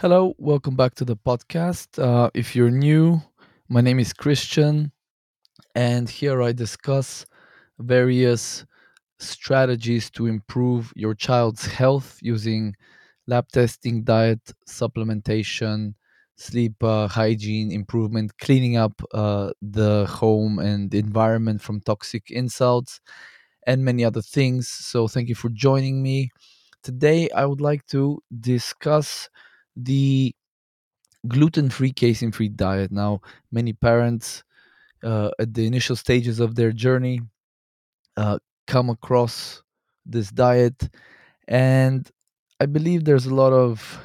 Hello, welcome back to the podcast. Uh, if you're new, my name is Christian, and here I discuss various strategies to improve your child's health using lab testing, diet, supplementation, sleep uh, hygiene improvement, cleaning up uh, the home and environment from toxic insults, and many other things. So, thank you for joining me. Today, I would like to discuss the gluten-free casein-free diet now many parents uh, at the initial stages of their journey uh, come across this diet and i believe there's a lot of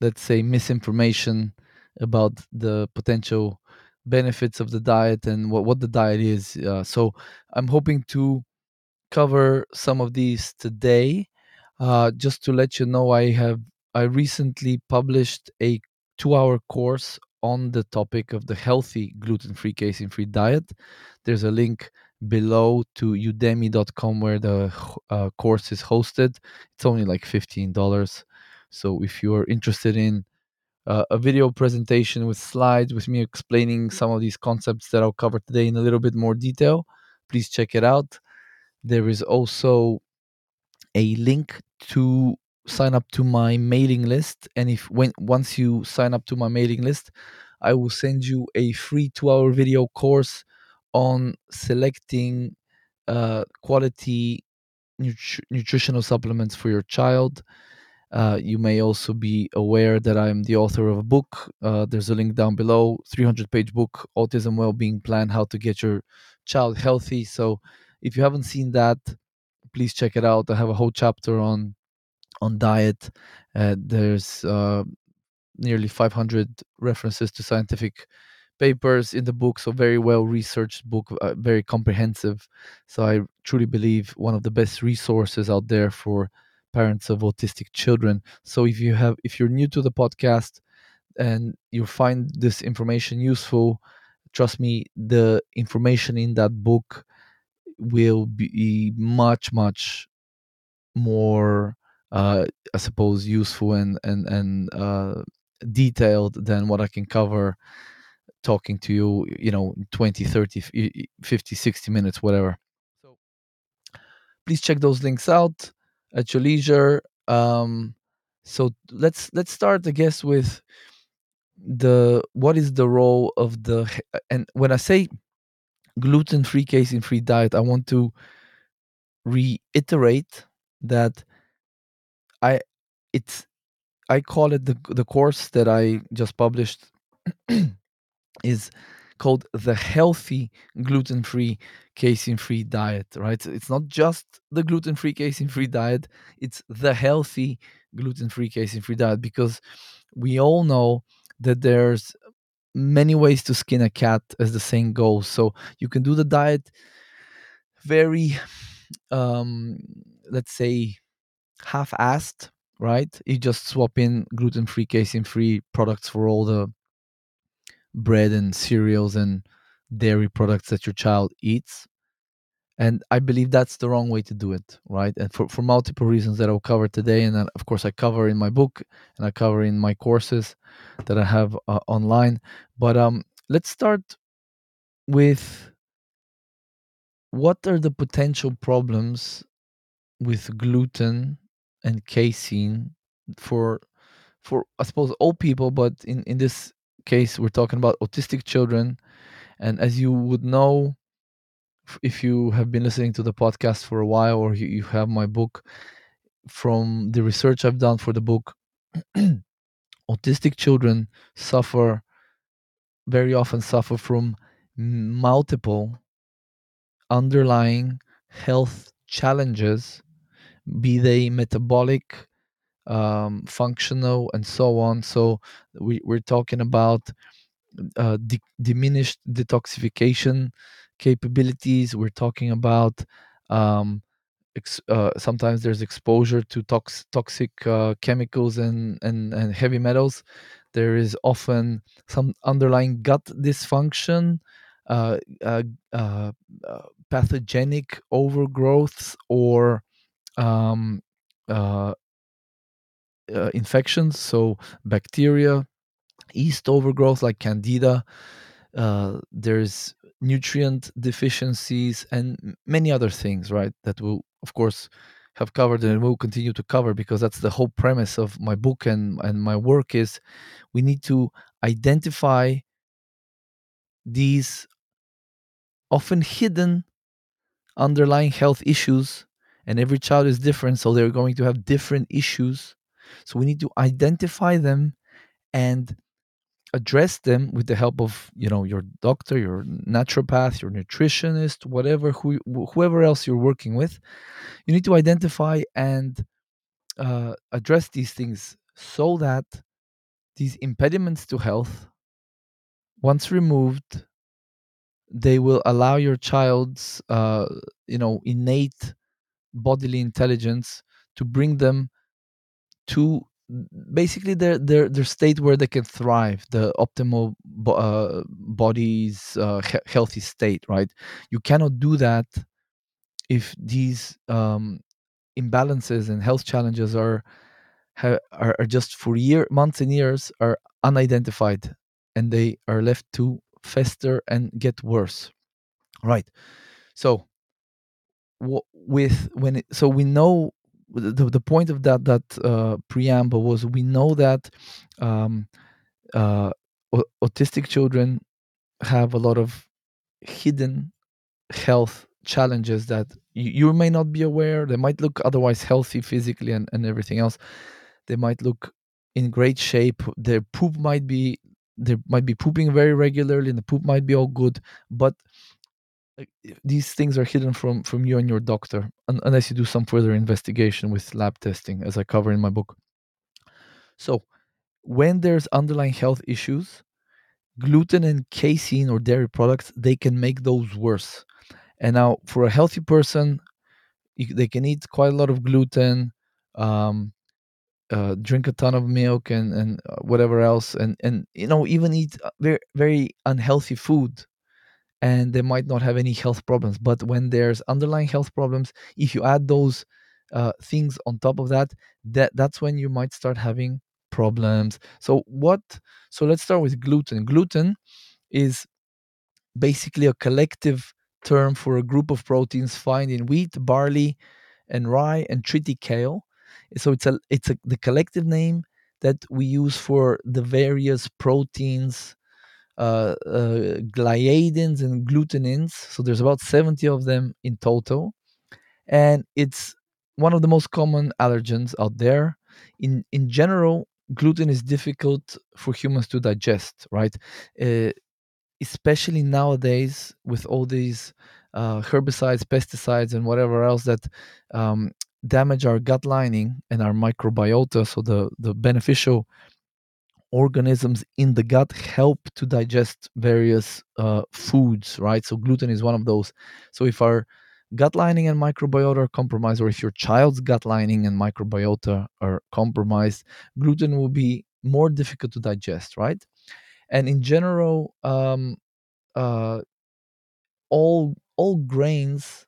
let's say misinformation about the potential benefits of the diet and what, what the diet is uh, so i'm hoping to cover some of these today. Uh, just to let you know, I have I recently published a two-hour course on the topic of the healthy gluten-free casein-free diet. There's a link below to udemy.com where the uh, course is hosted. It's only like $15. So if you're interested in uh, a video presentation with slides with me explaining some of these concepts that I'll cover today in a little bit more detail, please check it out. There is also a link to sign up to my mailing list and if when once you sign up to my mailing list i will send you a free two hour video course on selecting uh, quality nut- nutritional supplements for your child uh, you may also be aware that i'm the author of a book uh, there's a link down below 300 page book autism well-being plan how to get your child healthy so if you haven't seen that please check it out. I have a whole chapter on on diet. Uh, there's uh, nearly 500 references to scientific papers in the book, so very well researched book, uh, very comprehensive. So I truly believe one of the best resources out there for parents of autistic children. So if you have if you're new to the podcast and you find this information useful, trust me, the information in that book will be much much more uh, i suppose useful and and and uh, detailed than what i can cover talking to you you know 20 30 50 60 minutes whatever. So please check those links out at your leisure. Um so let's let's start i guess with the what is the role of the and when i say gluten free casein free diet i want to reiterate that I it's I call it the the course that I just published is called the healthy gluten-free casein-free diet right? It's not just the gluten-free casein-free diet it's the healthy gluten-free casein-free diet because we all know that there's many ways to skin a cat as the saying goes. So you can do the diet very um let's say half-assed, right? You just swap in gluten-free, casein-free products for all the bread and cereals and dairy products that your child eats. And I believe that's the wrong way to do it, right? And for, for multiple reasons that I'll cover today. And of course, I cover in my book and I cover in my courses that I have uh, online. But um, let's start with what are the potential problems with gluten and casein for for I suppose all people, but in in this case we're talking about autistic children. And as you would know, if you have been listening to the podcast for a while or you, you have my book, from the research I've done for the book, autistic children suffer very often suffer from multiple underlying health challenges, be they metabolic, um, functional, and so on. So we, we're talking about uh, de- diminished detoxification capabilities. We're talking about um, ex- uh, sometimes there's exposure to tox- toxic uh, chemicals and, and, and heavy metals. There is often some underlying gut dysfunction, uh, uh, uh pathogenic overgrowths, or um, uh, uh, infections, so bacteria, yeast overgrowth like candida. Uh, there's nutrient deficiencies and many other things, right? That will, of course, have covered and will continue to cover because that's the whole premise of my book and and my work is we need to identify these often hidden underlying health issues and every child is different so they're going to have different issues. So we need to identify them and address them with the help of you know your doctor your naturopath your nutritionist whatever who, whoever else you're working with. You need to identify and uh, address these things so that these impediments to health once removed they will allow your child's uh, you know innate bodily intelligence to bring them to basically their their their state where they can thrive the optimal bo- uh, body's uh, he- healthy state right? You cannot do that if these um, imbalances and health challenges are ha- are, are just for year months and years are unidentified and they are left to fester and get worse right? So with when it, so we know the, the point of that that uh, preamble was we know that um, uh, autistic children have a lot of hidden health challenges that you, you may not be aware. They might look otherwise healthy physically and, and everything else. They might look in great shape. Their poop might be they might be pooping very regularly and the poop might be all good but these things are hidden from from you and your doctor un- unless you do some further investigation with lab testing as i cover in my book. So when there's underlying health issues gluten and casein or dairy products they can make those worse. And now for a healthy person you, they can eat quite a lot of gluten um, uh, drink a ton of milk and and uh, whatever else and and you know even eat uh, very very unhealthy food and they might not have any health problems. But when there's underlying health problems, if you add those uh, things on top of that, that that's when you might start having problems. So what? So let's start with gluten. Gluten is basically a collective term for a group of proteins found in wheat, barley, and rye and triticale. So it's a it's a, the collective name that we use for the various proteins uh, uh, gliadins and glutenins. So there's about 70 of them in total. And it's one of the most common allergens out there. In, in general, gluten is difficult for humans to digest, right? Uh, especially nowadays with all these uh, herbicides, pesticides, and whatever else that um, damage our gut lining and our microbiota. So the the beneficial organisms in the gut help to digest various uh, foods, right? So gluten is one of those. So if our gut lining and microbiota are compromised, or if your child's gut lining and microbiota are compromised, gluten will be more difficult to digest, right? And in general, um, uh, all all grains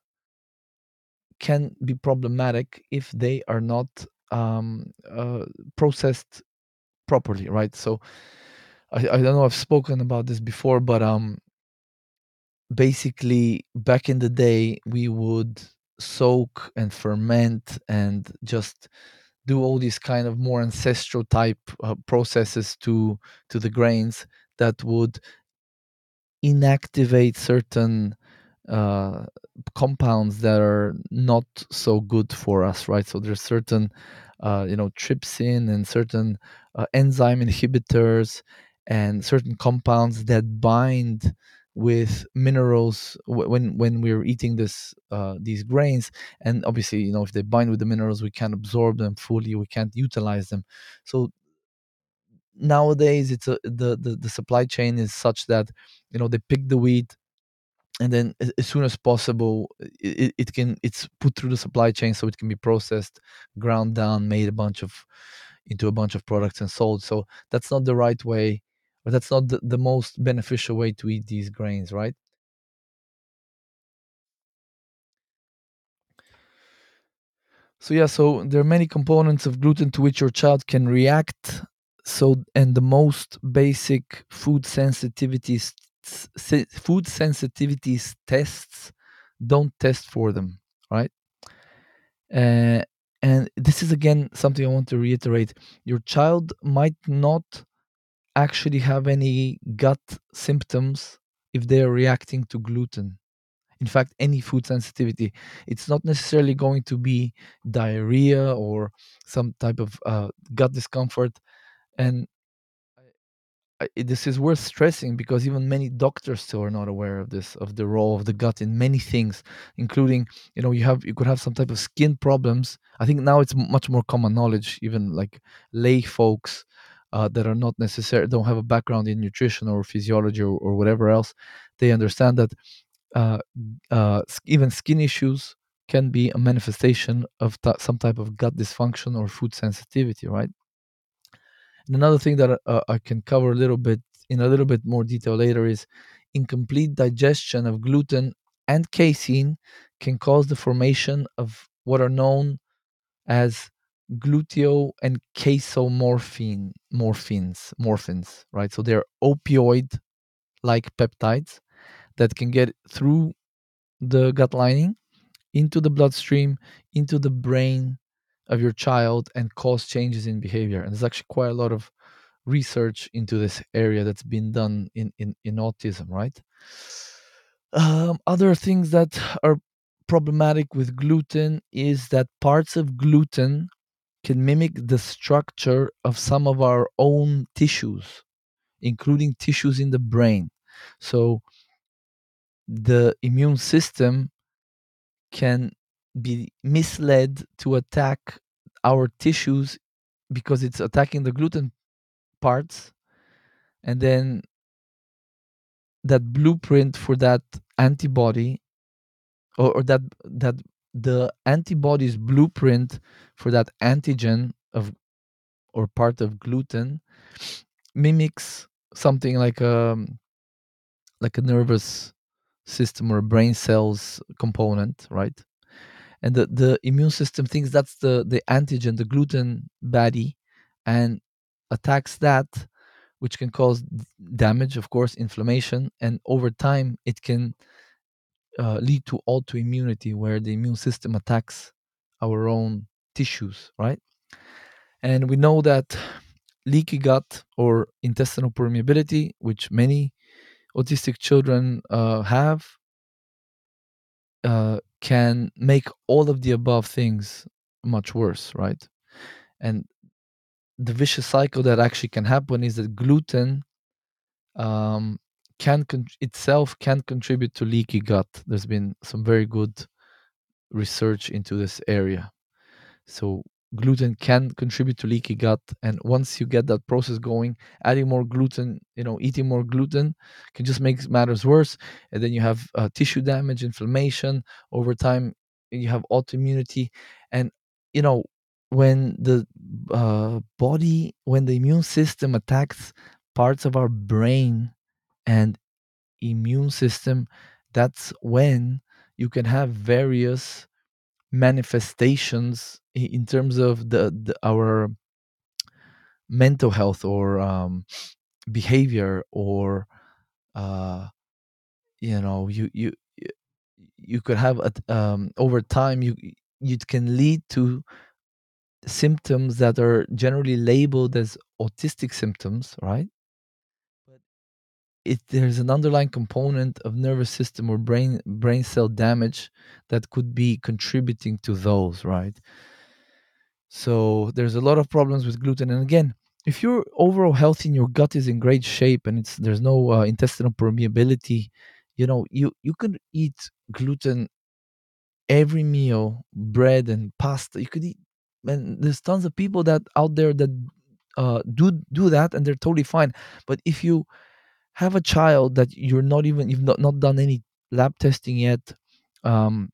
can be problematic if they are not um, uh, processed properly, right? So I, I don't know I've spoken about this before, but um basically back in the day we would soak and ferment and just do all these kind of more ancestral type uh, processes to to the grains that would inactivate certain uh, compounds that are not so good for us, right? So there's certain, uh, you know, trypsin and certain uh, enzyme inhibitors and certain compounds that bind with minerals when when we're eating this uh, these grains. And obviously you know if they bind with the minerals we can't absorb them fully we can't utilize them. So nowadays it's a, the, the the supply chain is such that you know they pick the wheat and then as, soon as possible it, it can it's put through the supply chain so it can be processed ground down made a bunch of into a bunch of products and sold so that's not the right way or that's not the, the most beneficial way to eat these grains right So yeah, so there are many components of gluten to which your child can react. So and the most basic food sensitivities food sensitivities tests don't test for them, right? Uh, and this is again something I want to reiterate. Your child might not actually have any gut symptoms if they are reacting to gluten. In fact any food sensitivity. It's not necessarily going to be diarrhea or some type of uh, gut discomfort. And this is worth stressing because even many doctors still are not aware of this of the role of the gut in many things including you know you have you could have some type of skin problems i think now it's much more common knowledge even like lay folks uh, that are not necessarily don't have a background in nutrition or physiology or, or whatever else they understand that uh, uh, even skin issues can be a manifestation of t- some type of gut dysfunction or food sensitivity, right? And another thing that uh, I can cover a little bit in a little bit more detail later is incomplete digestion of gluten and casein can cause the formation of what are known as gluteo and casomorphine morphines morphins right? So they're opioid like peptides that can get through the gut lining into the bloodstream, into the brain of your child, and cause changes in behavior. And there's actually quite a lot of research into this area that's been done in, in, in autism, right? Um, other things that are problematic with gluten is that parts of gluten can mimic the structure of some of our own tissues, including tissues in the brain. So the immune system can be misled to attack our tissues because it's attacking the gluten parts and then that blueprint for that antibody or, or that that the antibody's blueprint for that antigen of or part of gluten mimics something like a like a nervous system or brain cells component right and the, the immune system thinks that's the the antigen the gluten baddie and attacks that which can cause damage of course inflammation and over time it can uh, lead to autoimmunity where the immune system attacks our own tissues right? And we know that leaky gut or intestinal permeability which many autistic children uh, have uh, can make all of the above things much worse, right? And the vicious cycle that actually can happen is that gluten um, can con- itself can contribute to leaky gut. There's been some very good research into this area. So gluten can contribute to leaky gut and once you get that process going adding more gluten you know eating more gluten can just make matters worse and then you have uh, tissue damage inflammation over time you have autoimmunity and you know when the uh, body when the immune system attacks parts of our brain and immune system that's when you can have various manifestations in terms of the, the our mental health or um, behavior or uh, you know you you you could have a, um, over time you you can lead to symptoms that are generally labeled as autistic symptoms right it there's an underlying component of nervous system or brain brain cell damage that could be contributing to those right so there's a lot of problems with gluten. And again, if you're overall healthy and your gut is in great shape and it's there's no uh, intestinal permeability, you know you you can eat gluten every meal, bread and pasta. You could eat, and there's tons of people that out there that uh, do do that and they're totally fine. But if you have a child that you're not even you've not, not done any lab testing yet, um,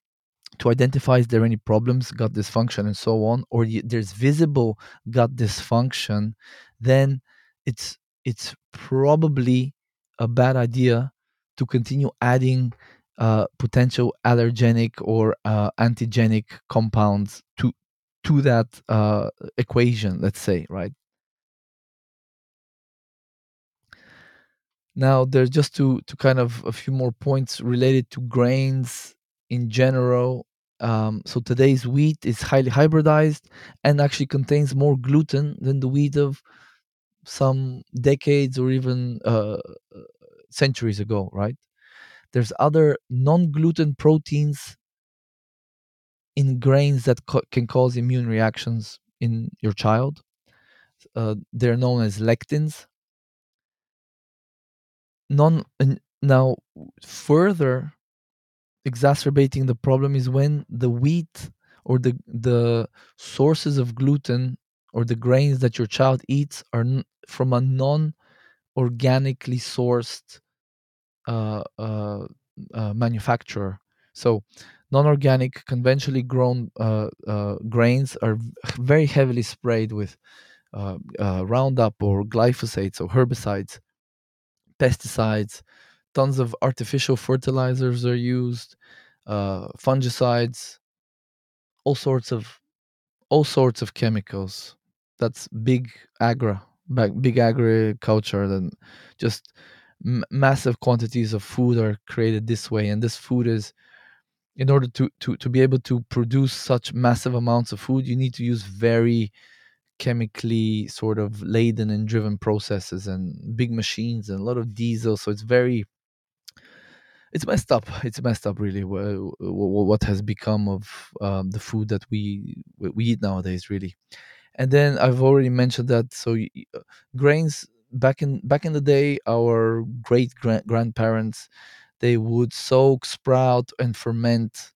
to identify is there any problems gut dysfunction and so on or there's visible gut dysfunction then it's it's probably a bad idea to continue adding uh, potential allergenic or uh, antigenic compounds to to that uh, equation let's say right now there's just to to kind of a few more points related to grains in general um, so today's wheat is highly hybridized and actually contains more gluten than the wheat of some decades or even uh, centuries ago right there's other non-gluten proteins in grains that co- can cause immune reactions in your child. Uh, they're known as lectins. Non now further exacerbating the problem is when the wheat or the the sources of gluten or the grains that your child eats are from a non organically sourced uh, uh, uh, manufacturer. So, non-organic, conventionally grown uh, uh, grains are very heavily sprayed with uh, Roundup or glyphosate, so herbicides, pesticides. Tons of artificial fertilizers are used, uh, fungicides, all sorts of all sorts of chemicals. That's big agri, ba- big agriculture. and just m- massive quantities of food are created this way, and this food is in order to, to to be able to produce such massive amounts of food, you need to use very chemically sort of laden and driven processes and big machines and a lot of diesel. So it's very it's messed up. It's messed up, really. wha- wha- What has become of um, the food that we we eat nowadays, really. And then I've already mentioned that. So uh, grains back in back in the day, our great grand grandparents they would soak, sprout, and ferment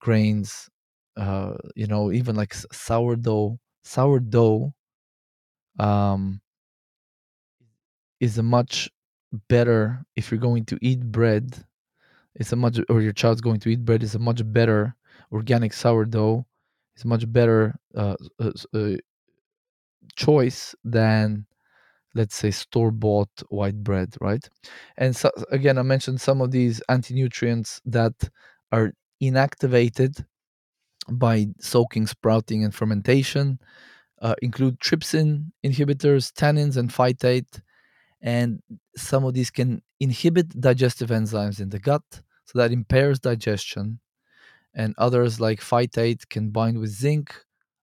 grains. Uh, you know, even like sourdough. Sourdough um, is a much better if you're going to eat bread it's a much or your child's going to eat bread is a much better organic sourdough. It's a much better uh, uh, uh, choice than let's say store bought white bread right? And so again i mentioned some of these anti-nutrients that are inactivated by soaking sprouting and fermentation uh, include trypsin inhibitors tannins and phytate and some of these can inhibit digestive enzymes in the gut so that impairs digestion and others like phytate can bind with zinc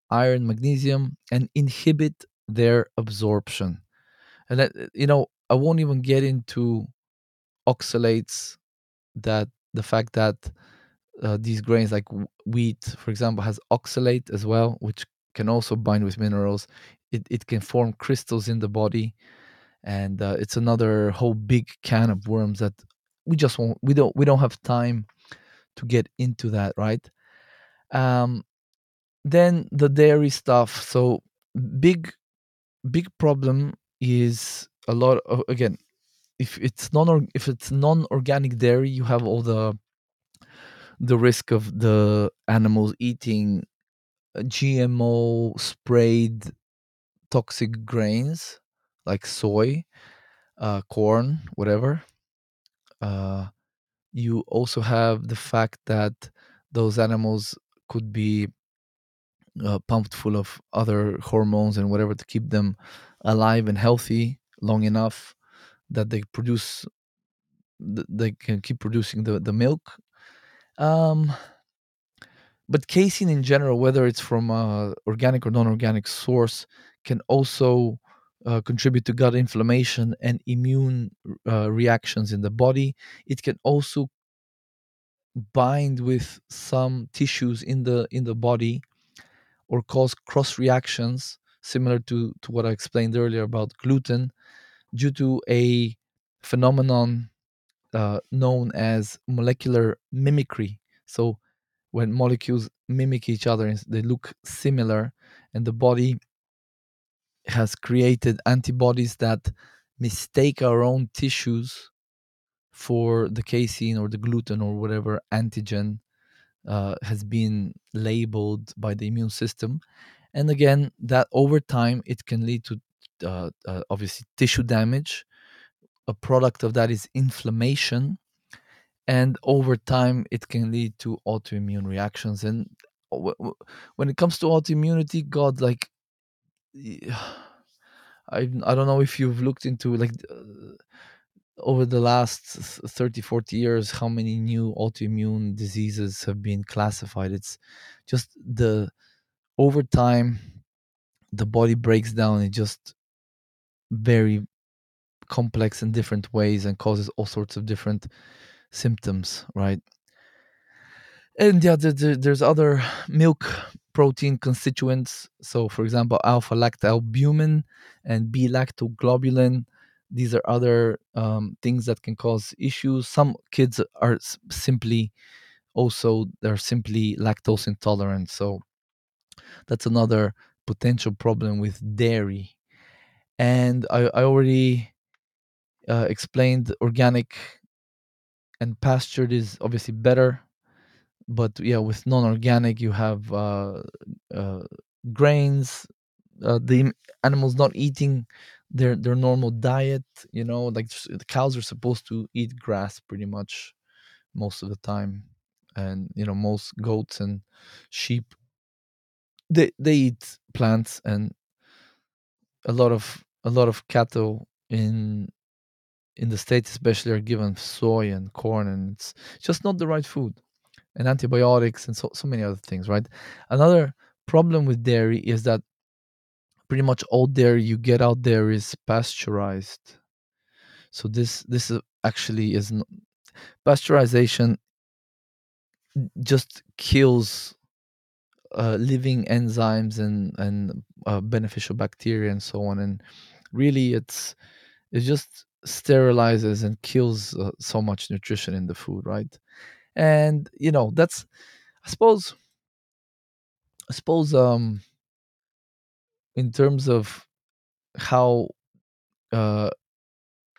iron magnesium and inhibit their absorption. And that, you know i won't even get into oxalates that the fact that uh, these grains like wheat for example has oxalate as well which can also bind with minerals. It, it can form crystals in the body and uh, it's another whole big can of worms that we just won't we don't we don't have time to get into that right? Um then the dairy stuff. So big big problem is a lot of again if it's non if it's non-organic dairy you have all the the risk of the animals eating gmo sprayed toxic grains like soy uh, corn whatever uh, you also have the fact that those animals could be uh, pumped full of other hormones and whatever to keep them alive and healthy long enough that they produce they can keep producing the, the milk um, but casein in general whether it's from a organic or non-organic source can also uh, contribute to gut inflammation and immune uh, reactions in the body. It can also bind with some tissues in the in the body or cause cross reactions similar to to what I explained earlier about gluten due to a phenomenon uh, known as molecular mimicry. So when molecules mimic each other, and they look similar, and the body has created antibodies that mistake our own tissues for the casein or the gluten or whatever antigen uh, has been labeled by the immune system and again that over time it can lead to uh, uh, obviously tissue damage a product of that is inflammation and over time it can lead to autoimmune reactions. And wh- wh- when it comes to autoimmunity, God, like I I don't know if you've looked into like uh, over the last 30 40 years how many new autoimmune diseases have been classified. It's just the over time the body breaks down in just very complex in different ways and causes all sorts of different symptoms right? And yeah there, there- there's other milk protein constituents. So for example alpha lactalbumin and b lactoglobulin these are other um, things that can cause issues. Some kids are simply also they're simply lactose intolerant. So that's another potential problem with dairy. And i, I already uh, explained organic and pastured is obviously better but yeah with non-organic you have uh, uh, grains uh, the animals not eating their their normal diet you know like the cows are supposed to eat grass pretty much most of the time and you know most goats and sheep they they eat plants and a lot of a lot of cattle in in the states especially are given soy and corn and it's just not the right food. And antibiotics and so, so many other things right? Another problem with dairy is that pretty much all dairy you get out there is pasteurized. So this this actually is n- pasteurization just kills uh, living enzymes and and uh, beneficial bacteria and so on. And really it's it's just sterilizes and kills uh, so much nutrition in the food right? And you know that's i suppose i suppose um in terms of how uh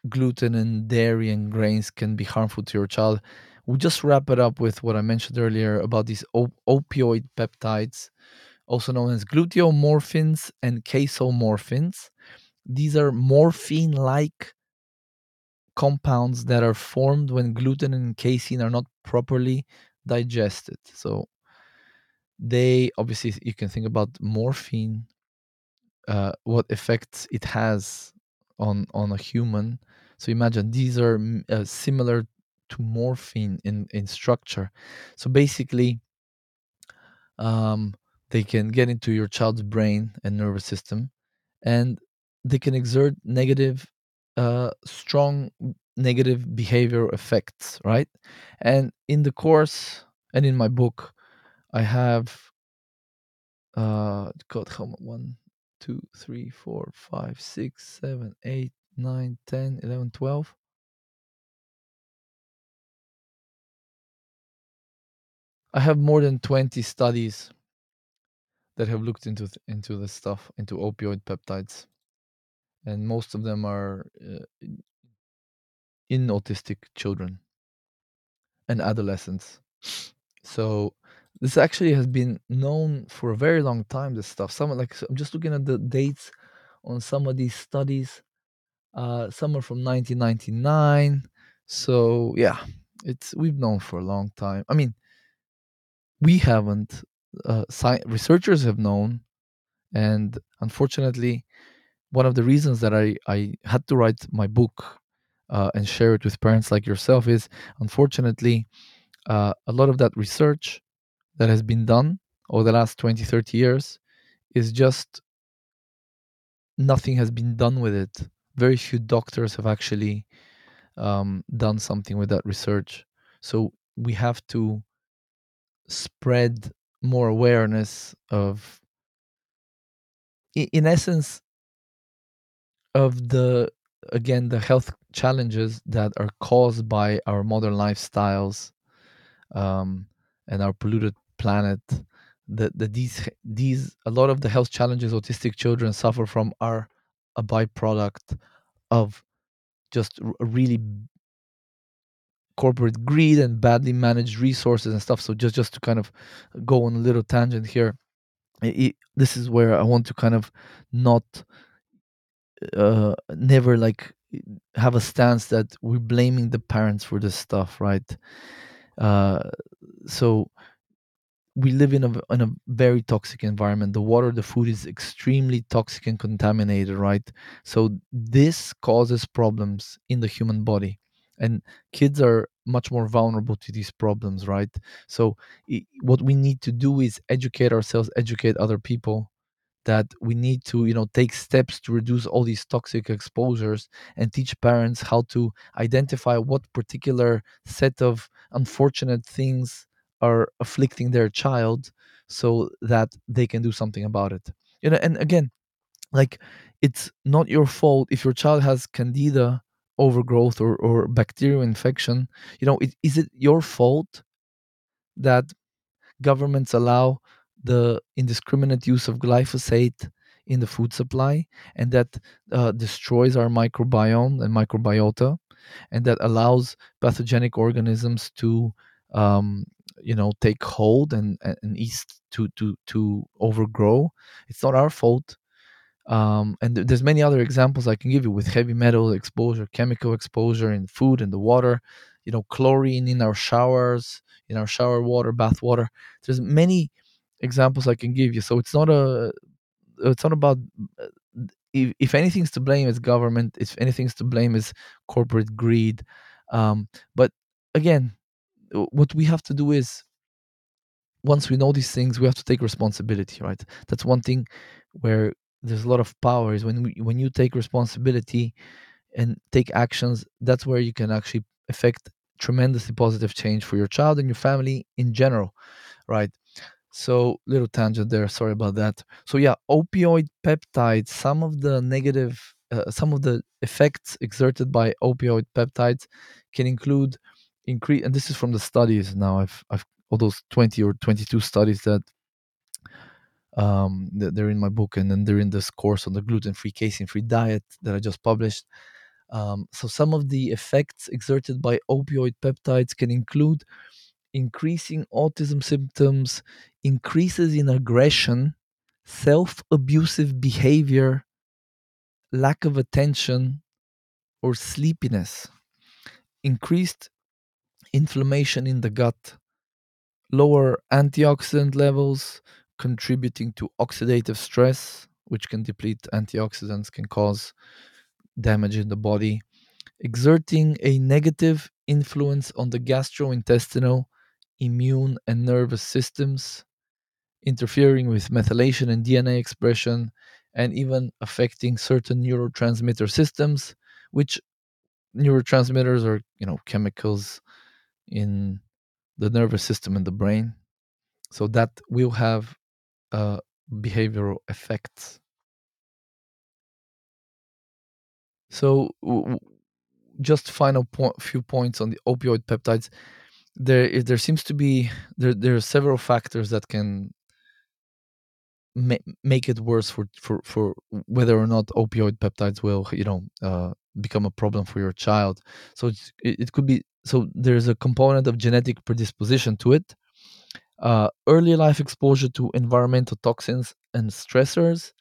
gluten and dairy and grains can be harmful to your child we just wrap it up with what i mentioned earlier about these op- opioid peptides also known as gluteomorphins and casomorphins. These are morphine like compounds that are formed when gluten and casein are not properly digested. So they obviously you can think about morphine uh, what effects it has on on a human. So imagine these are mm, uh, similar to morphine in in structure. So basically um, they can get into your child's brain and nervous system and they can exert negative uh, strong negative behavior effects right? And in the course and in my book i have uh got how one two three four five six seven eight nine ten eleven twelve? I have more than 20 studies that have looked into th- into this stuff into opioid peptides and most of them are uh, in autistic children and adolescents. So this actually has been known for a very long time this stuff. Some like i'm just looking at the dates on some of these studies. Uh some are from 1999 so yeah it's we've known for a long time. I mean we haven't uh sci- researchers have known and unfortunately one of the reasons that i i had to write my book uh, and share it with parents like yourself is unfortunately uh, a lot of that research that has been done over the last 20 30 years is just nothing has been done with it. Very few doctors have actually um, done something with that research. So we have to spread more awareness of in essence of the again the health challenges that are caused by our modern lifestyles um, and our polluted planet that, that these these a lot of the health challenges autistic children suffer from are a byproduct of just really corporate greed and badly managed resources and stuff. So just just to kind of go on a little tangent here i i- this is where i want to kind of not uh never like have a stance that we're blaming the parents for this stuff right uh so we live in a in a very toxic environment. The water, the food is extremely toxic and contaminated, right? So this causes problems in the human body, and kids are much more vulnerable to these problems, right? So i- what we need to do is educate ourselves, educate other people that we need to you know take steps to reduce all these toxic exposures and teach parents how to identify what particular set of unfortunate things are afflicting their child so that they can do something about it. You know and again like it's not your fault if your child has candida overgrowth or, or bacterial infection. You know it, is it your fault that governments allow the indiscriminate use of glyphosate in the food supply, and that uh, destroys our microbiome and microbiota, and that allows pathogenic organisms to, um, you know, take hold and and east to to to overgrow. It's not our fault um, and th- there's many other examples I can give you with heavy metal exposure, chemical exposure in food and the water, you know, chlorine in our showers, in our shower water, bath water. There's many examples I can give you. So it's not a, it's not about. uh, If, if anything's to blame, it's government. If anything's to blame, is corporate greed. Um, but again, what we have to do is once we know these things, we have to take responsibility, right? That's one thing where there's a lot of power is when we, when you take responsibility and take actions. That's where you can actually affect tremendously positive change for your child and your family in general, right? So little tangent there. Sorry about that. So yeah, opioid peptides. Some of the negative, uh, some of the effects exerted by opioid peptides can include increase. And this is from the studies. Now I've I've all those twenty or twenty two studies that um they're in my book, and then they're in this course on the gluten free, casein free diet that I just published. Um, so some of the effects exerted by opioid peptides can include increasing autism symptoms, increases in aggression, self abusive behavior, lack of attention, or sleepiness, increased inflammation in the gut, lower antioxidant levels, contributing to oxidative stress, which can deplete antioxidants, can cause damage in the body, exerting a negative influence on the gastrointestinal, immune, and nervous systems, interfering with methylation and DNA expression, and even affecting certain neurotransmitter systems, which neurotransmitters are, you know, chemicals in the nervous system and the brain. So that will have uh, behavioral effects. So, w- just final point, few points on the opioid peptides. There, there seems to be there. There are several factors that can ma- make it worse for for for whether or not opioid peptides will you know uh, become a problem for your child so it, it could be so there's a component of genetic predisposition to it uh, early life exposure to environmental toxins and stressors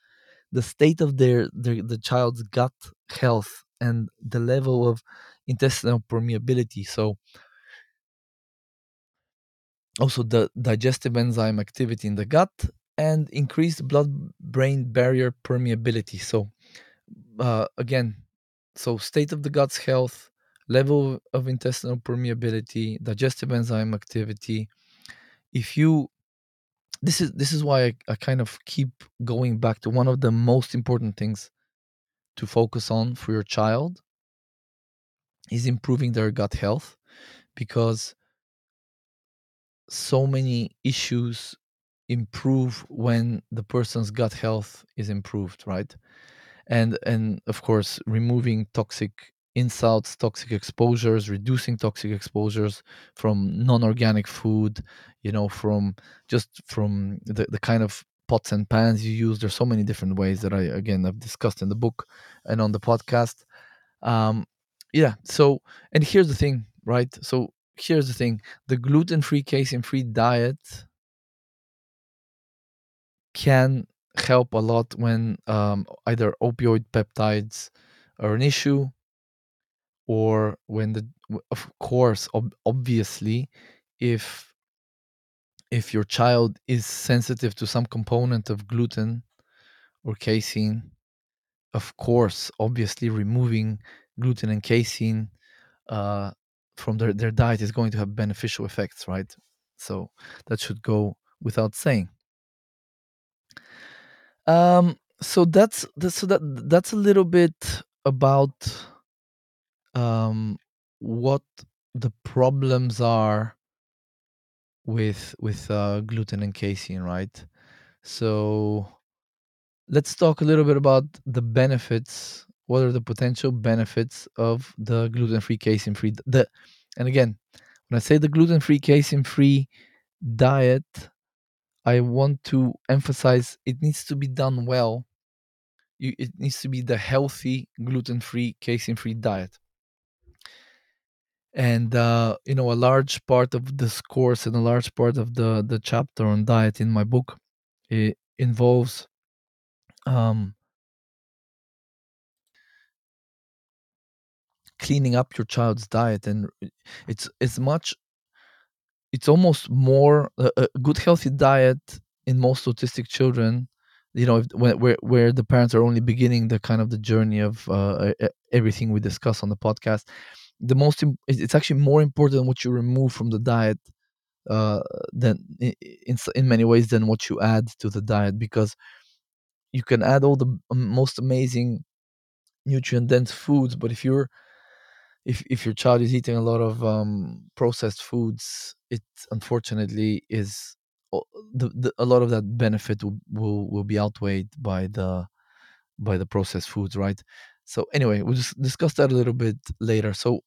the state of their, their the child's gut health and the level of intestinal permeability so also the digestive enzyme activity in the gut and increased blood brain barrier permeability. So uh, again so state of the gut's health level of intestinal permeability digestive enzyme activity. If you this is this is why I, I kind of keep going back to one of the most important things to focus on for your child is improving their gut health because so many issues improve when the person's gut health is improved right? And and of course removing toxic insults toxic exposures reducing toxic exposures from non-organic food you know from just from the, the kind of pots and pans you use. There's so many different ways that i again i've discussed in the book and on the podcast. Um yeah so and here's the thing right? So here's the thing the gluten-free casein-free diet can help a lot when um, either opioid peptides are an issue or when the of course ob- obviously if if your child is sensitive to some component of gluten or casein of course obviously removing gluten and casein uh, from their, their diet is going to have beneficial effects right so that should go without saying um so that's, so that that's a little bit about um what the problems are with with uh, gluten and casein, right? So let's talk a little bit about the benefits. What are the potential benefits of the gluten-free, casein-free? The and again, when I say the gluten-free, casein-free diet, I want to emphasize it needs to be done well. You, it needs to be the healthy gluten-free, casein-free diet and uh, you know a large part of this course and a large part of the the chapter on diet in my book it involves um, cleaning up your child's diet and it's as much it's almost more a, a good healthy diet in most autistic children you know if, where, where the parents are only beginning the kind of the journey of uh, everything we discuss on the podcast. The most it's actually more important what you remove from the diet uh, than in, in many ways than what you add to the diet because you can add all the most amazing nutrient dense foods but if you're if if your child is eating a lot of um, processed foods it unfortunately is the, the, a lot of that benefit will, will will be outweighed by the by the processed foods right? So anyway we'll just discuss that a little bit later. So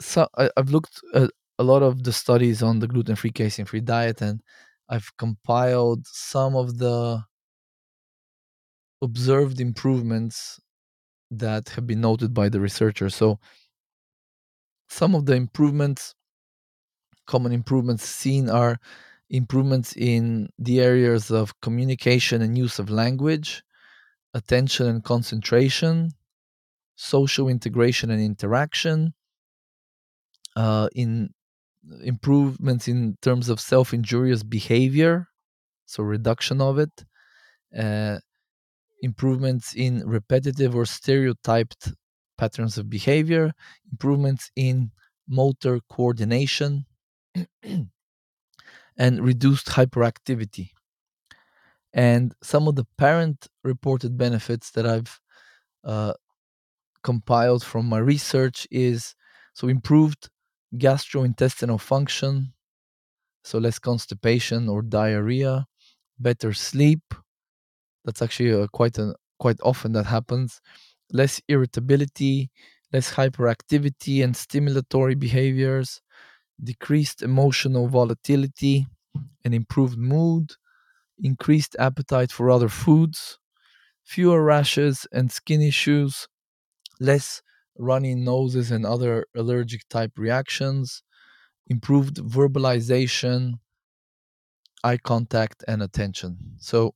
so I, have looked at a lot of the studies on the gluten-free casein-free diet and i've compiled some of the observed improvements that have been noted by the researchers. So some of the improvements common improvements seen are improvements in the areas of communication and use of language attention and concentration social integration and interaction uh, in improvements in terms of self-injurious behavior so reduction of it uh, improvements in repetitive or stereotyped patterns of behavior improvements in motor coordination and reduced hyperactivity and some of the parent reported benefits that i've uh, compiled from my research is so improved gastrointestinal function, so less constipation or diarrhea, better sleep. That's actually quite a, quite often that happens. Less irritability, less hyperactivity and stimulatory behaviors, decreased emotional volatility and improved mood, increased appetite for other foods, fewer rashes and skin issues, less runny noses and other allergic type reactions, improved verbalization, eye contact, and attention. So,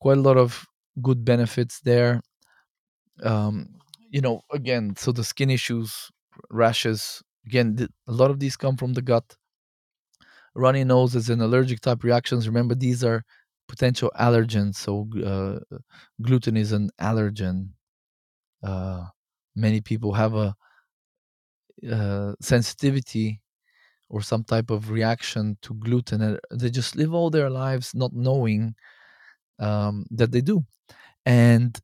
quite a lot of good benefits there. Um, you know, again, so the skin issues, rashes, again, th- a lot of these come from the gut. Runny noses and allergic type reactions. Remember, these are potential allergens. So, uh, gluten is an allergen. Uh, many people have a uh, sensitivity or some type of reaction to gluten and they just live all their lives not knowing um, that they do and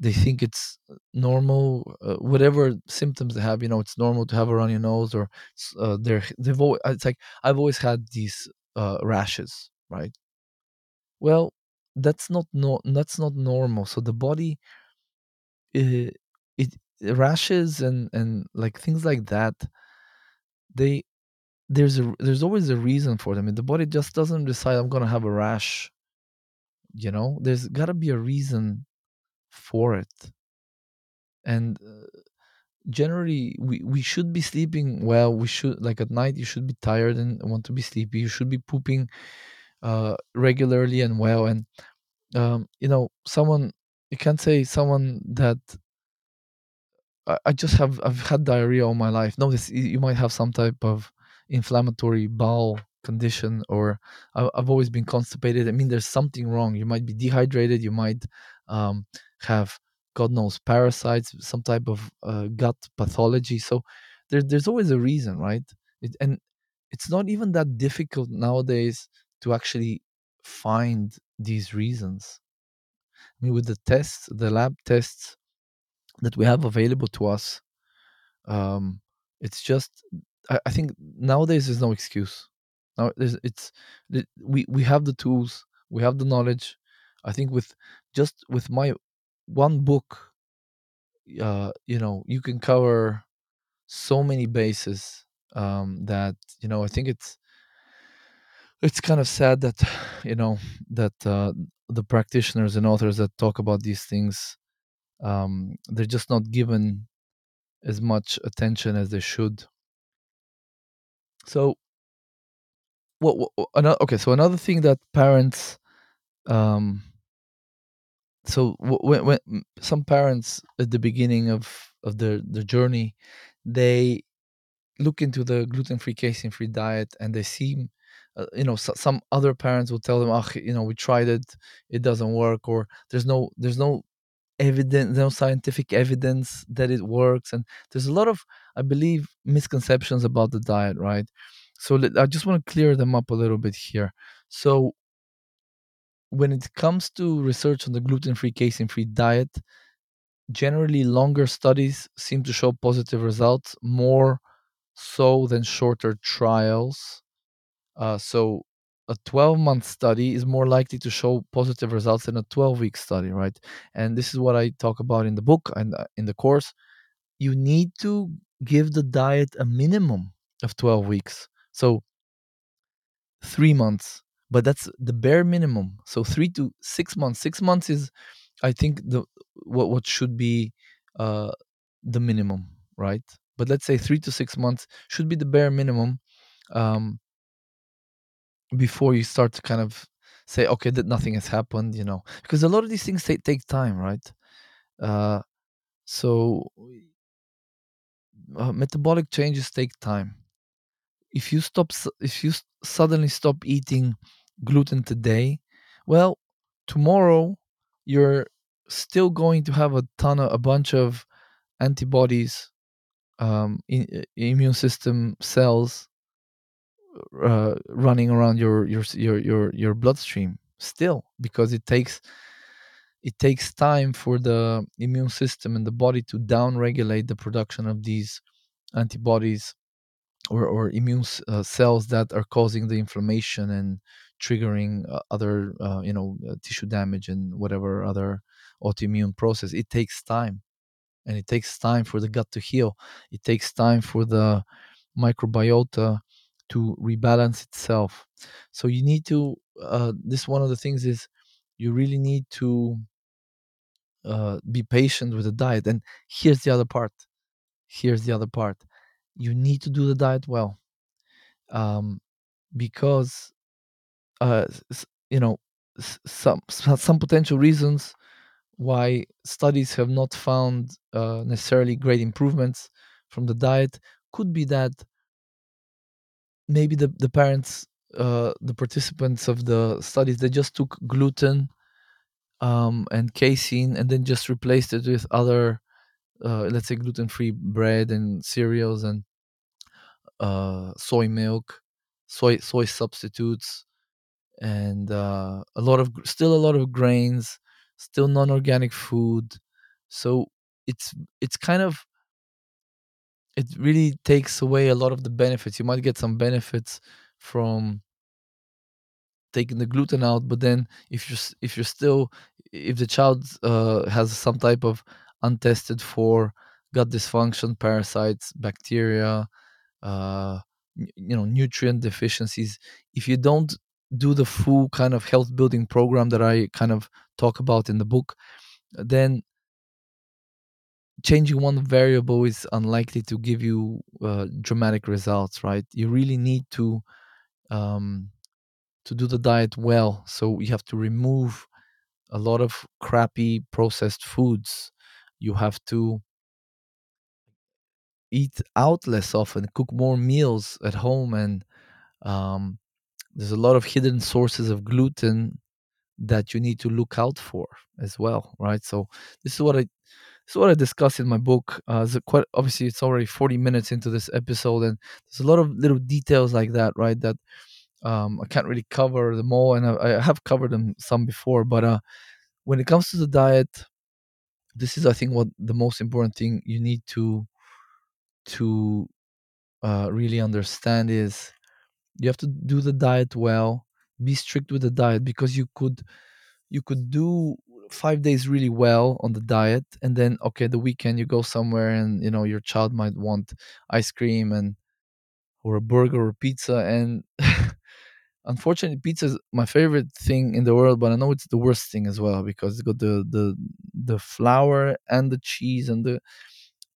they think it's normal uh, whatever symptoms they have you know it's normal to have a runny nose or uh, they're they've always it's like i've always had these uh, rashes right? Well that's not no that's not normal. So the body uh, it rashes and and like things like that they there's a there's always a reason for them and the body just doesn't decide i'm gonna have a rash you know? There's got to be a reason for it. And uh, generally we we should be sleeping well we should like at night you should be tired and want to be sleepy you should be pooping uh regularly and well. And um you know someone you can't say someone that I, I just have I've had diarrhea all my life. No, this you might have some type of inflammatory bowel condition or I, i've always been constipated. I mean there's something wrong. You might be dehydrated you might um, have god knows parasites some type of uh, gut pathology. So there, there's always a reason right? It, and it's not even that difficult nowadays to actually find these reasons. I mean with the tests the lab tests that we have available to us um, it's just I, I think nowadays there's no excuse. Now it's it, we we have the tools we have the knowledge. I think with just with my one book uh you know you can cover so many bases um that you know i think it's it's kind of sad that you know that uh the practitioners and authors that talk about these things um they're just not given as much attention as they should. So what, what another okay so another thing that parents um so when, when some parents at the beginning of of their their journey they look into the gluten-free casein-free diet and they see uh, you know so, some other parents will tell them oh you know we tried it it doesn't work or there's no there's no evidence no scientific evidence that it works and there's a lot of i believe misconceptions about the diet right? So i just want to clear them up a little bit here. So when it comes to research on the gluten-free casein-free diet generally longer studies seem to show positive results more so than shorter trials. Uh, so a 12 month study is more likely to show positive results than a 12 week study right? And this is what i talk about in the book and uh, in the course. You need to give the diet a minimum of 12 weeks. So three months but that's the bare minimum. So three to six months six months is i think the what what should be uh the minimum right? But let's say three to six months should be the bare minimum um before you start to kind of say okay that nothing has happened you know? Because a lot of these things take, take time right? Uh so uh, metabolic changes take time. If you stop if you suddenly stop eating gluten today well tomorrow you're still going to have a ton of a bunch of antibodies um, in, immune system cells uh, running around your your your your your bloodstream still because it takes it takes time for the immune system and the body to downregulate the production of these antibodies or, or immune uh, cells that are causing the inflammation and triggering uh, other uh, you know uh, tissue damage and whatever other autoimmune process. It takes time and it takes time for the gut to heal. It takes time for the microbiota to rebalance itself. So you need to uh, this one of the things is you really need to uh, be patient with the diet. And here's the other part. Here's the other part. You need to do the diet well um, because uh, you know some some potential reasons why studies have not found uh, necessarily great improvements from the diet could be that maybe the, the parents uh, the participants of the studies they just took gluten um, and casein and then just replaced it with other uh, let's say gluten-free bread and cereals and uh, soy milk soy soy substitutes and uh, a lot of still a lot of grains still non-organic food so it's it's kind of it really takes away a lot of the benefits. You might get some benefits from taking the gluten out, but then if you're if you're still if the child uh, has some type of untested for gut dysfunction, parasites, bacteria, uh, you know, nutrient deficiencies, if you don't do the full kind of health building program that I kind of talk about in the book, then changing one variable is unlikely to give you uh, dramatic results right? You really need to um, to do the diet well. So you have to remove a lot of crappy processed foods. You have to eat out less often cook more meals at home and um, there's a lot of hidden sources of gluten that you need to look out for as well, right? So this is what I this is what I discuss in my book. Uh, quite obviously it's already 40 minutes into this episode, and there's a lot of little details like that, right? That um, I can't really cover them all, and I, I have covered them some before. But uh, when it comes to the diet, this is I think what the most important thing you need to to uh, really understand is you have to do the diet well be strict with the diet because you could you could do five days really well on the diet and then okay the weekend you go somewhere and you know your child might want ice cream and or a burger or pizza and unfortunately pizza is my favorite thing in the world but i know it's the worst thing as well because it's got the the the flour and the cheese and the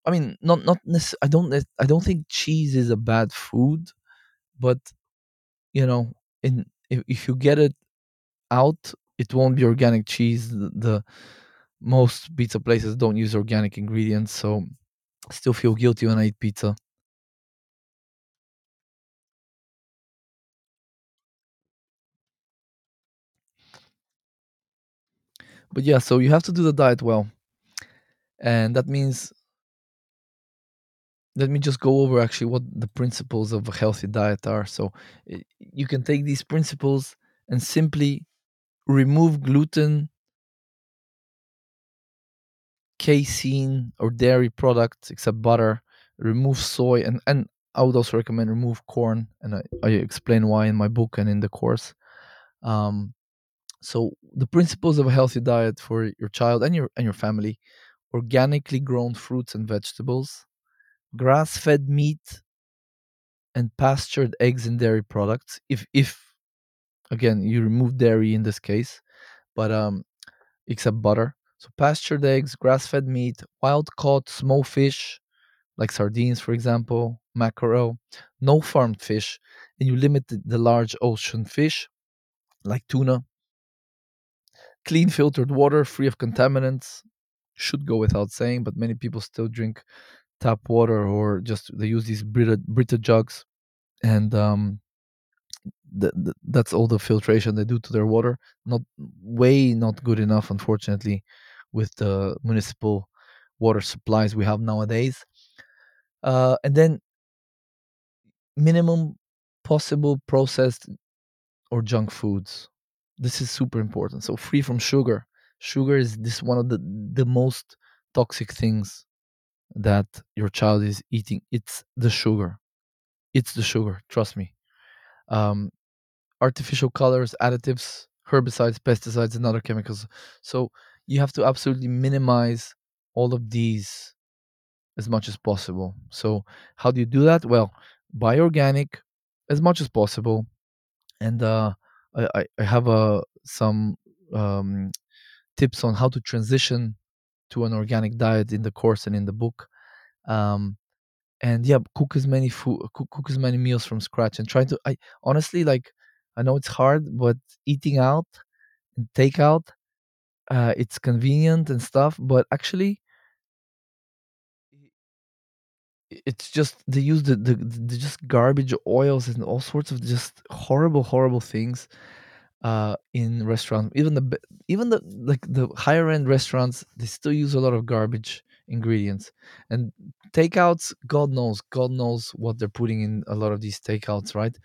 i mean not not necess- i don't i don't think cheese is a bad food but you know in if, if you get it out it won't be organic cheese. The, the most pizza places don't use organic ingredients so I still feel guilty when i eat pizza. But yeah so you have to do the diet well. And that means let me just go over actually what the principles of a healthy diet are. So you can take these principles and simply remove gluten casein or dairy products except butter remove soy and and i would also recommend remove corn and i, I explain why in my book and in the course. Um, so the principles of a healthy diet for your child and your and your family organically grown fruits and vegetables grass-fed meat and pastured eggs and dairy products if if again you remove dairy in this case but um except butter so pastured eggs grass-fed meat wild caught small fish like sardines, for example, mackerel, no farmed fish, and you limit the large ocean fish like tuna. Clean filtered water, free of contaminants, should go without saying, but many people still drink tap water or just they use these Brita, Brita jugs, and um, th- th- that's all the filtration they do to their water. Not way not good enough, unfortunately, with the municipal water supplies we have nowadays. Uh, and then minimum possible processed or junk foods. This is super important. So free from sugar. Sugar is this one of the the most toxic things that your child is eating. It's the sugar. It's the sugar. Trust me. Um, artificial colors, additives, herbicides, pesticides, and other chemicals. So you have to absolutely minimize all of these as much as possible. So how do you do that? Well, buy organic as much as possible and uh, I, I have uh, some um, tips on how to transition to an organic diet in the course and in the book. Um, and yeah, cook as many food, cook, cook as many meals from scratch, and try to. I honestly like. I know it's hard, but eating out and takeout, uh, it's convenient and stuff. But actually, it's just they use the, the the just garbage oils and all sorts of just horrible, horrible things uh in restaurants even the even the like the higher end restaurants they still use a lot of garbage ingredients. And takeouts god knows god knows what they're putting in a lot of these takeouts right?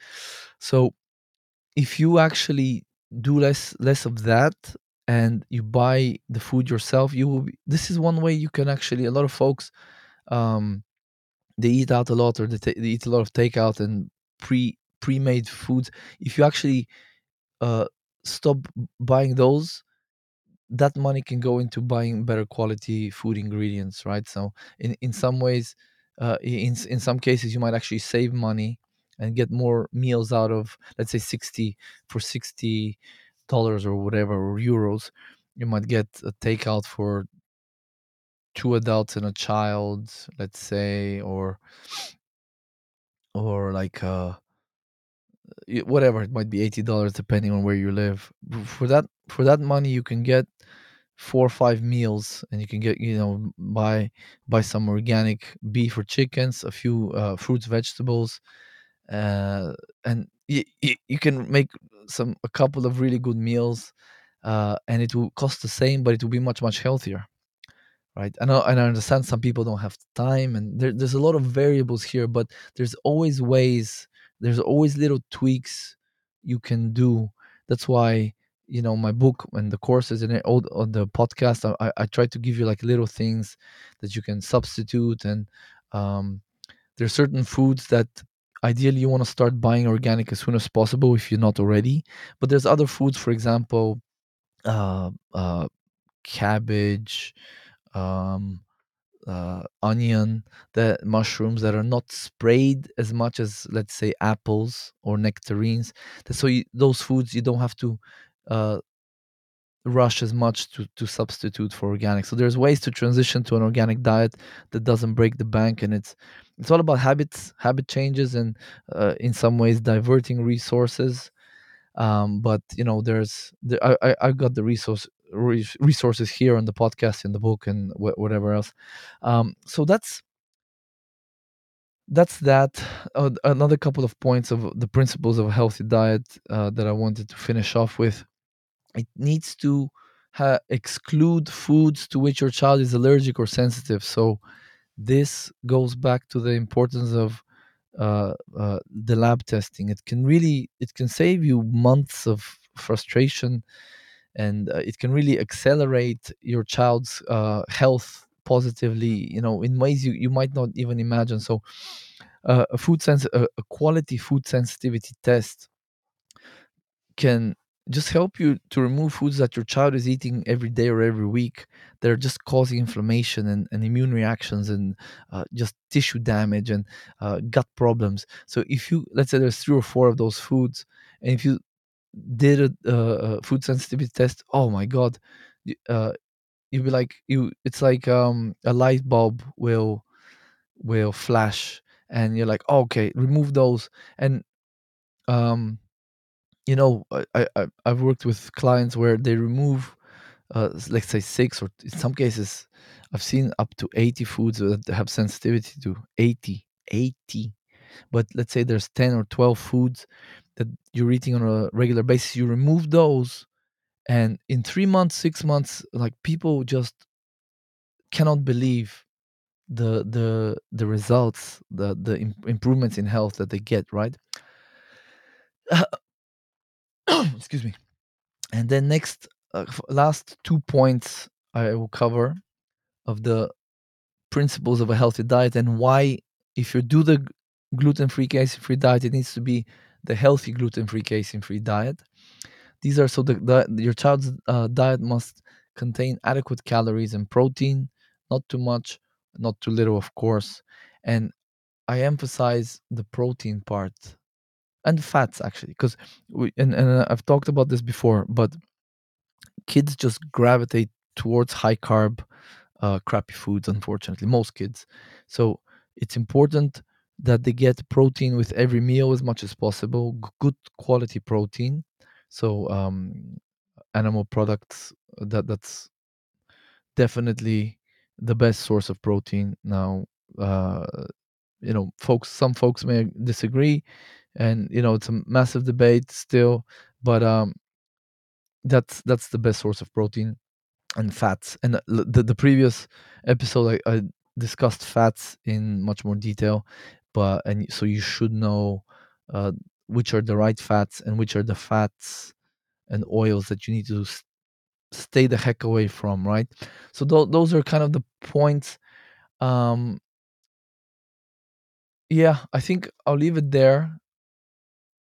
So if you actually do less less of that and you buy the food yourself you will be, this is one way you can actually a lot of folks um they eat out a lot or they, they eat a lot of takeout and pre pre-made foods. If you actually uh, stop buying those, that money can go into buying better quality food ingredients, right? So in in some ways, uh, in in some cases, you might actually save money and get more meals out of, let's say, sixty for sixty dollars or whatever or euros. You might get a takeout for two adults and a child, let's say, or or like uh y- whatever it might be eighty dollars depending on where you live. For that for that money, you can get four or five meals, and you can get you know buy buy some organic beef or chickens, a few uh, fruits, vegetables, uh, and you, you can make some a couple of really good meals uh, and it will cost the same but it will be much much healthier right i know and i understand some people don't have time and there, there's a lot of variables here but there's always ways there's always little tweaks you can do. That's why you know my book and the courses and all on the podcast I, I try to give you like little things that you can substitute and um, there's certain foods that ideally you want to start buying organic as soon as possible if you're not already but there's other foods for example uh, uh, cabbage um, uh, onion, the mushrooms that are not sprayed as much as let's say apples or nectarines. So you, those foods you don't have to uh, rush as much to, to substitute for organic. So there's ways to transition to an organic diet that doesn't break the bank, and it's it's all about habits, habit changes, and uh, in some ways diverting resources. Um, but you know, there's there, I I got the resource resources here on the podcast, in the book, and wh- whatever else. Um, so that's that's that. Uh, another couple of points of the principles of a healthy diet uh, that I wanted to finish off with it needs to ha- exclude foods to which your child is allergic or sensitive. So this goes back to the importance of uh, uh, the lab testing. It can really it can save you months of frustration, and uh, it can really accelerate your child's uh, health positively. You know, in ways you, you might not even imagine. So, uh, a food sense a, a quality food sensitivity test can just help you to remove foods that your child is eating every day or every week that are just causing inflammation and, and immune reactions and uh, just tissue damage and uh, gut problems. So if you let's say there's three or four of those foods, and if you did a, food sensitivity test, oh my god, uh, you'd be like you. It's like um, a light bulb will will flash, and you're like, oh, okay, remove those, and um you know, I, I I've worked with clients where they remove, uh, let's say six or in some cases, I've seen up to eighty foods that have sensitivity to 80, 80. But let's say there's ten or twelve foods that you're eating on a regular basis. You remove those, and in three months, six months, like people just cannot believe the the the results, the the improvements in health that they get. Right. excuse me and then next uh, last two points i will cover of the principles of a healthy diet and why if you do the gluten-free casein-free diet it needs to be the healthy gluten-free casein-free diet. These are so the, the your child's uh, diet must contain adequate calories and protein not too much not too little of course. And i emphasize the protein part and fats actually because we and, and uh, i've talked about this before but kids just gravitate towards high carb uh, crappy foods unfortunately most kids. So it's important that they get protein with every meal as much as possible good quality protein. So um, animal products that that's definitely the best source of protein. Now uh, you know folks some folks may disagree and you know it's a massive debate still but um that's that's the best source of protein and fats. And the, the previous episode I, I discussed fats in much more detail but and so you should know uh, which are the right fats and which are the fats and oils that you need to stay the heck away from right? So th- those are kind of the points um yeah i think i'll leave it there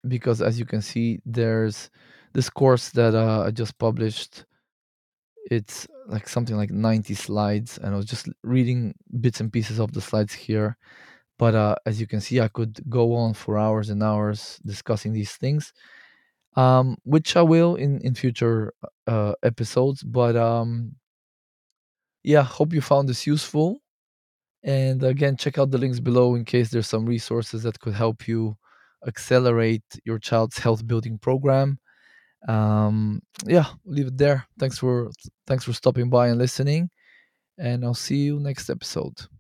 because as you can see there's this course that uh, i just published. It's like something like 90 slides and i was just reading bits and pieces of the slides here but uh, as you can see i could go on for hours and hours discussing these things um, which i will in in future uh, episodes but um, yeah hope you found this useful and again check out the links below in case there's some resources that could help you accelerate your child's health building program um yeah leave it there. Thanks for thanks for stopping by and listening and i'll see you next episode